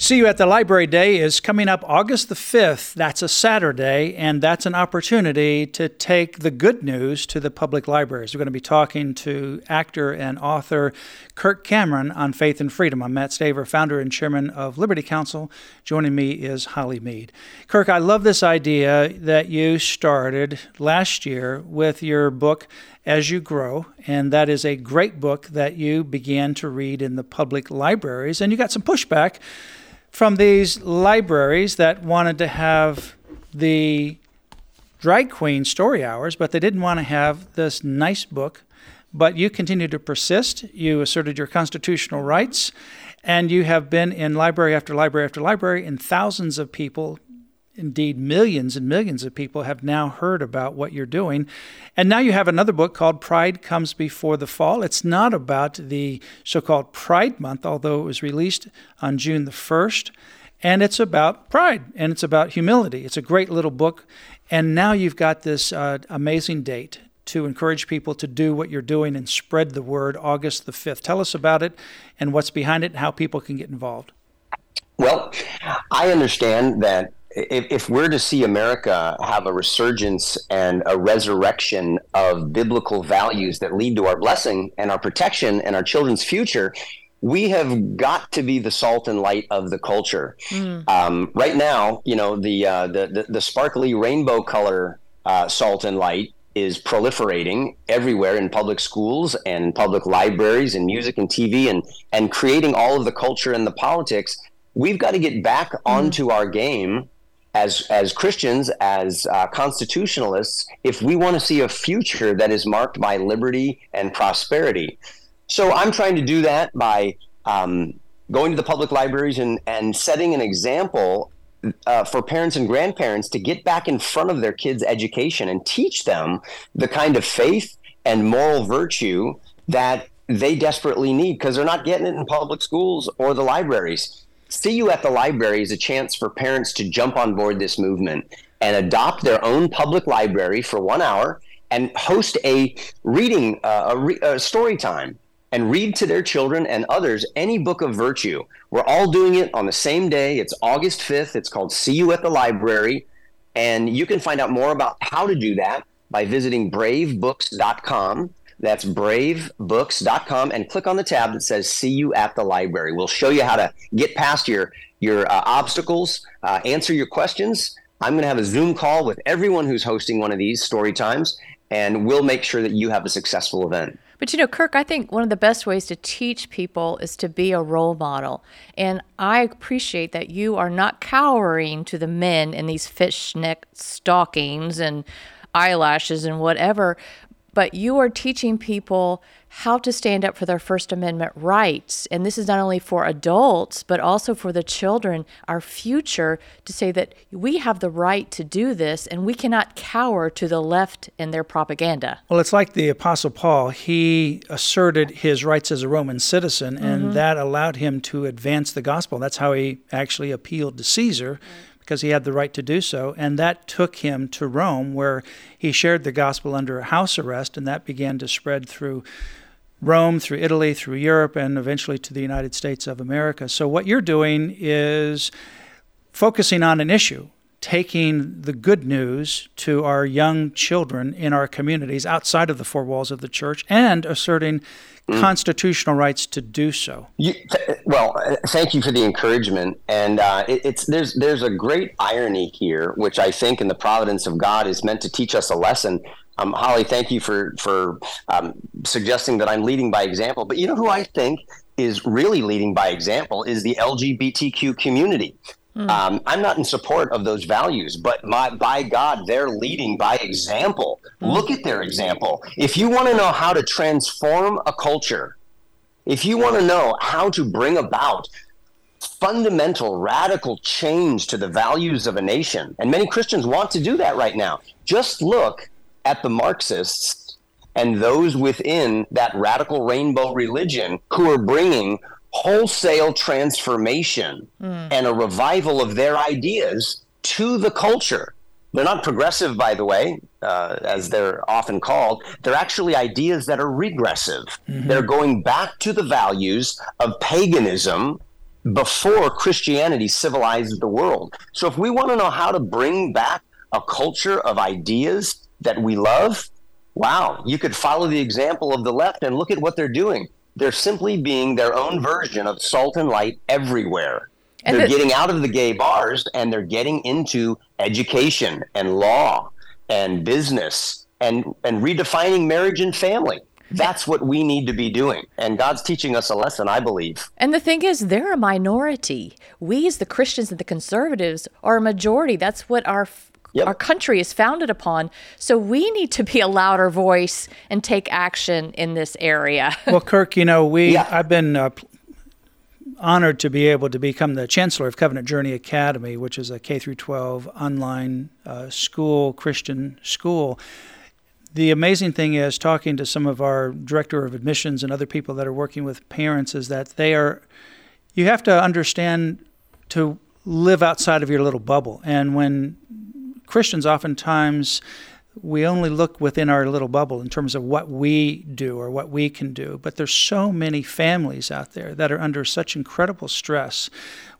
See You at the Library Day is coming up August the 5th. That's a Saturday, and that's an opportunity to take the good news to the public libraries. We're going to be talking to actor and author Kirk Cameron on faith and freedom. I'm Mat Staver, founder and chairman of Liberty Counsel. Joining me is Holly Mead. Kirk, I love this idea that you started last year with your book, As You Grow, and that is a great book that you began to read in the public libraries, and you got some pushback from these libraries that wanted to have the drag queen story hours, but they didn't want to have this nice book. But you continued to persist. You asserted your constitutional rights, and you have been in library after library after library, and thousands of people indeed millions and millions of people have now heard about what you're doing. And now you have another book called Pride Comes Before the Fall. It's not about the so called Pride Month, although it was released on June the 1st. And it's about pride and it's about humility. It's a great little book. And now you've got this uh, amazing date to encourage people to do what you're doing and spread the word August the 5th. Tell us about it and what's behind it and how people can get involved. Well, I understand that if, if we're to see America have a resurgence and a resurrection of biblical values that lead to our blessing and our protection and our children's future, we have got to be the salt and light of the culture. Mm. Um, right now, you know, the, uh, the, the, the sparkly rainbow color uh, salt and light is proliferating everywhere in public schools and public libraries and music and TV and and creating all of the culture and the politics. We've got to get back mm. onto our game as as Christians, as uh, constitutionalists, if we want to see a future that is marked by liberty and prosperity. So I'm trying to do that by um, going to the public libraries and and setting an example uh, for parents and grandparents to get back in front of their kids' education and teach them the kind of faith and moral virtue that they desperately need because they're not getting it in public schools or the libraries. See You at the Library is a chance for parents to jump on board this movement and adopt their own public library for one hour and host a reading, uh, a, re- a story time and read to their children and others any book of virtue. We're all doing it on the same day. It's August 5th. It's called See You at the Library. And you can find out more about how to do that by visiting bravebooks.com. That's bravebooks.com and click on the tab that says See You at the Library. We'll show you how to get past your, your uh, obstacles, uh, answer your questions. I'm going to have a Zoom call with everyone who's hosting one of these story times, and we'll make sure that you have a successful event. But you know, Kirk, I think one of the best ways to teach people is to be a role model. And I appreciate that you are not cowering to the men in these fishnet stockings and eyelashes and whatever, but you are teaching people how to stand up for their First Amendment rights. And this is not only for adults, but also for the children, our future, to say that we have the right to do this and we cannot cower to the left in their propaganda. Well, it's like the Apostle Paul. He asserted his rights as a Roman citizen, and mm-hmm. that allowed him to advance the gospel. That's how he actually appealed to Caesar. Right because he had the right to do so. And that took him to Rome, where he shared the gospel under house arrest, and that began to spread through Rome, through Italy, through Europe, and eventually to the United States of America. So, what you're doing is focusing on an issue, taking the good news to our young children in our communities outside of the four walls of the church and asserting mm. constitutional rights to do so. You, well, thank you for the encouragement, and uh, it, it's there's there's a great irony here, which I think in the providence of God is meant to teach us a lesson. Um, Holly, thank you for for um, suggesting that I'm leading by example. But you know who I think is really leading by example is the LGBTQ community. Mm. Um, I'm not in support of those values, but my, by God, they're leading by example. Mm. Look at their example. If you want to know how to transform a culture, if you want to know how to bring about fundamental, radical change to the values of a nation. And many Christians want to do that right now. Just look at the Marxists and those within that radical rainbow religion who are bringing wholesale transformation mm. and a revival of their ideas to the culture. They're not progressive, by the way, uh, as they're often called. They're actually ideas that are regressive. Mm-hmm. They're going back to the values of paganism before Christianity civilized the world. So, if we want to know how to bring back a culture of ideas that we love, wow, you could follow the example of the left and look at what they're doing. They're simply being their own version of salt and light everywhere. And they're the, getting out of the gay bars and they're getting into education and law and business and, and redefining marriage and family. That's what we need to be doing. And God's teaching us a lesson, I believe. And the thing is, they're a minority. We, as the Christians and the conservatives, are a majority. That's what our Yep. Our country is founded upon. So we need to be a louder voice and take action in this area. well, Kirk, you know, we yeah. I've been uh, honored to be able to become the chancellor of Covenant Journey Academy, which is a K through 12 online uh, school, Christian school. The amazing thing is talking to some of our director of admissions and other people that are working with parents is that they are you have to understand to live outside of your little bubble. And when Christians oftentimes we only look within our little bubble in terms of what we do or what we can do. But there's so many families out there that are under such incredible stress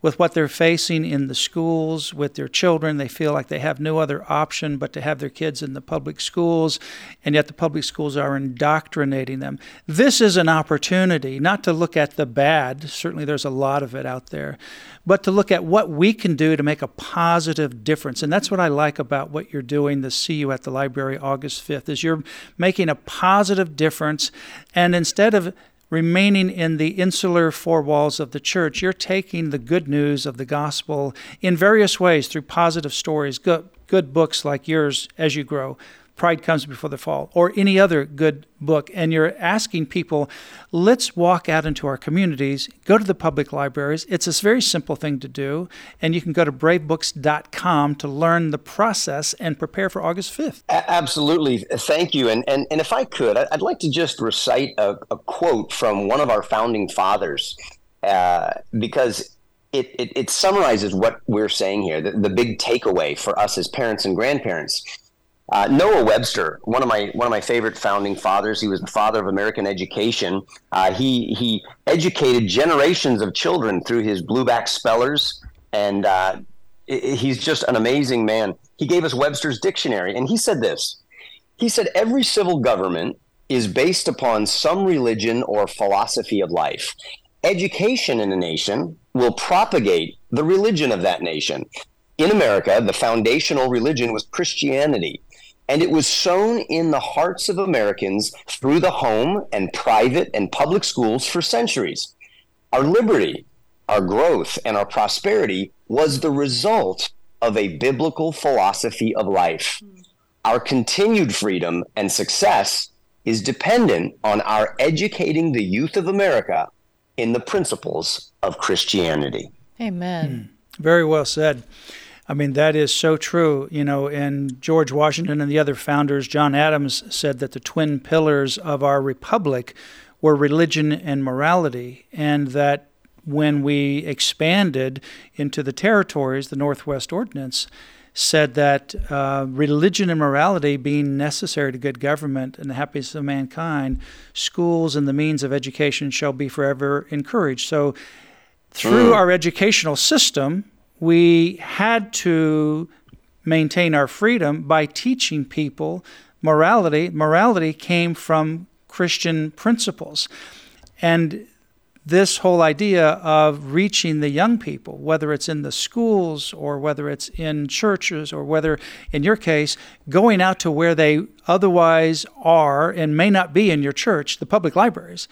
with what they're facing in the schools with their children. They feel like they have no other option but to have their kids in the public schools, and yet the public schools are indoctrinating them. This is an opportunity not to look at the bad, certainly there's a lot of it out there, but to look at what we can do to make a positive difference. And that's what I like about what you're doing, the See You at the Library August 5th, is you're making a positive difference. And instead of remaining in the insular four walls of the church, you're taking the good news of the gospel in various ways through positive stories, good, good books like yours as you grow, Pride Comes Before the Fall, or any other good book, and you're asking people, let's walk out into our communities, go to the public libraries. It's a very simple thing to do, and you can go to bravebooks.com to learn the process and prepare for August 5th. A- absolutely. Thank you. And, and, and if I could, I'd like to just recite a, a quote from one of our founding fathers, uh, because it, it, it, summarizes what we're saying here, the, the big takeaway for us as parents and grandparents. Uh, Noah Webster, one of my one of my favorite founding fathers, he was the father of American education. Uh, he he educated generations of children through his blueback spellers, and uh, he's just an amazing man. He gave us Webster's dictionary, and he said this. He said every civil government is based upon some religion or philosophy of life. Education in a nation will propagate the religion of that nation. In America, the foundational religion was Christianity and it was sown in the hearts of Americans through the home and private and public schools for centuries. Our liberty, our growth, and our prosperity was the result of a biblical philosophy of life. Our continued freedom and success is dependent on our educating the youth of America in the principles of Christianity. Amen. Hmm. Very well said. I mean, that is so true. You know, and George Washington and the other founders, John Adams, said that the twin pillars of our republic were religion and morality, and that when we expanded into the territories, the Northwest Ordinance said that uh, religion and morality being necessary to good government and the happiness of mankind, schools and the means of education shall be forever encouraged. So, through mm. our educational system, we had to maintain our freedom by teaching people morality. Morality came from Christian principles. And this whole idea of reaching the young people, whether it's in the schools or whether it's in churches or whether, in your case, going out to where they otherwise are and may not be in your church, the public libraries,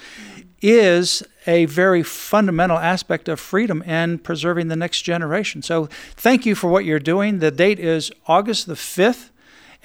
is a very fundamental aspect of freedom and preserving the next generation. So thank you for what you're doing. The date is August the 5th.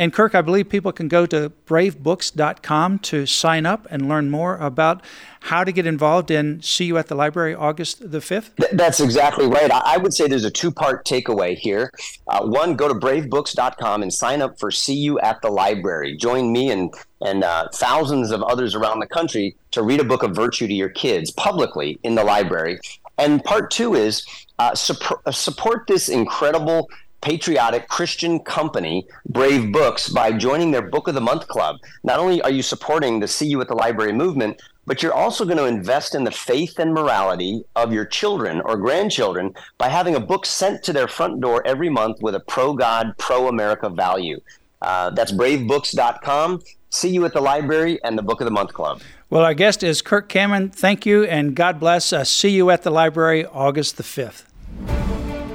And Kirk, I believe people can go to bravebooks.com to sign up and learn more about how to get involved and See You at the Library August the 5th? That's exactly right. I would say there's a two part takeaway here. Uh, one, go to bravebooks.com and sign up for See You at the Library. Join me and, and uh, thousands of others around the country to read a book of virtue to your kids publicly in the library. And part two is uh, support, uh, support this incredible patriotic Christian company, Brave Books, by joining their Book of the Month Club. Not only are you supporting the See You at the Library movement, but you're also going to invest in the faith and morality of your children or grandchildren by having a book sent to their front door every month with a pro God, pro America value. Uh, that's bravebooks.com. See you at the library and the Book of the Month Club. Well, our guest is Kirk Cameron. Thank you and God bless. Uh, see you at the library August the 5th.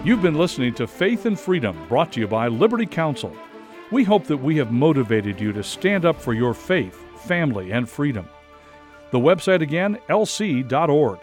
You've been listening to Faith and Freedom, brought to you by Liberty Counsel. We hope that we have motivated you to stand up for your faith, family, and freedom. The website again, lc.org.